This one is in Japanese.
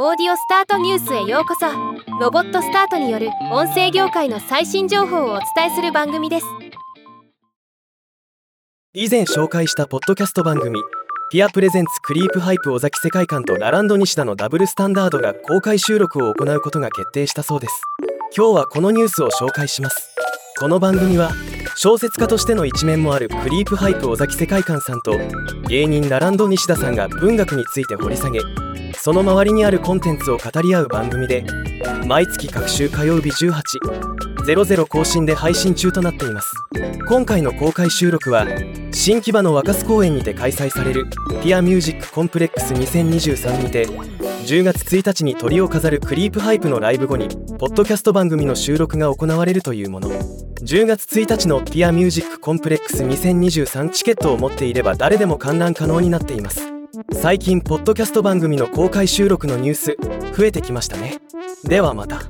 オーディオスタートニュースへようこそ。ロボットスタートによる音声業界の最新情報をお伝えする番組です。以前紹介したポッドキャスト番組ぴあ presents クリープハイプ尾崎世界観とラランドニシダのダブルスタンダードが公開収録を行うことが決定したそうです。今日はこのニュースを紹介します。この番組は小説家としての一面もあるクリープハイプ尾崎世界観さんと芸人ラランド西田さんが文学について掘り下げその周りにあるコンテンツを語り合う番組で毎月各週火曜日1800更新で配信中となっています。今回の公開収録は新木場の若洲公園にて開催されるピアミュージックコンプレックス2023にて10月1日に鳥を飾るクリープハイプのライブ後にポッドキャスト番組の収録が行われるというもの。10月1日のピアミュージックコンプレックス2023チケットを持っていれば誰でも観覧可能になっています。最近ポッドキャスト番組の公開収録のニュース増えてきましたね。ではまた。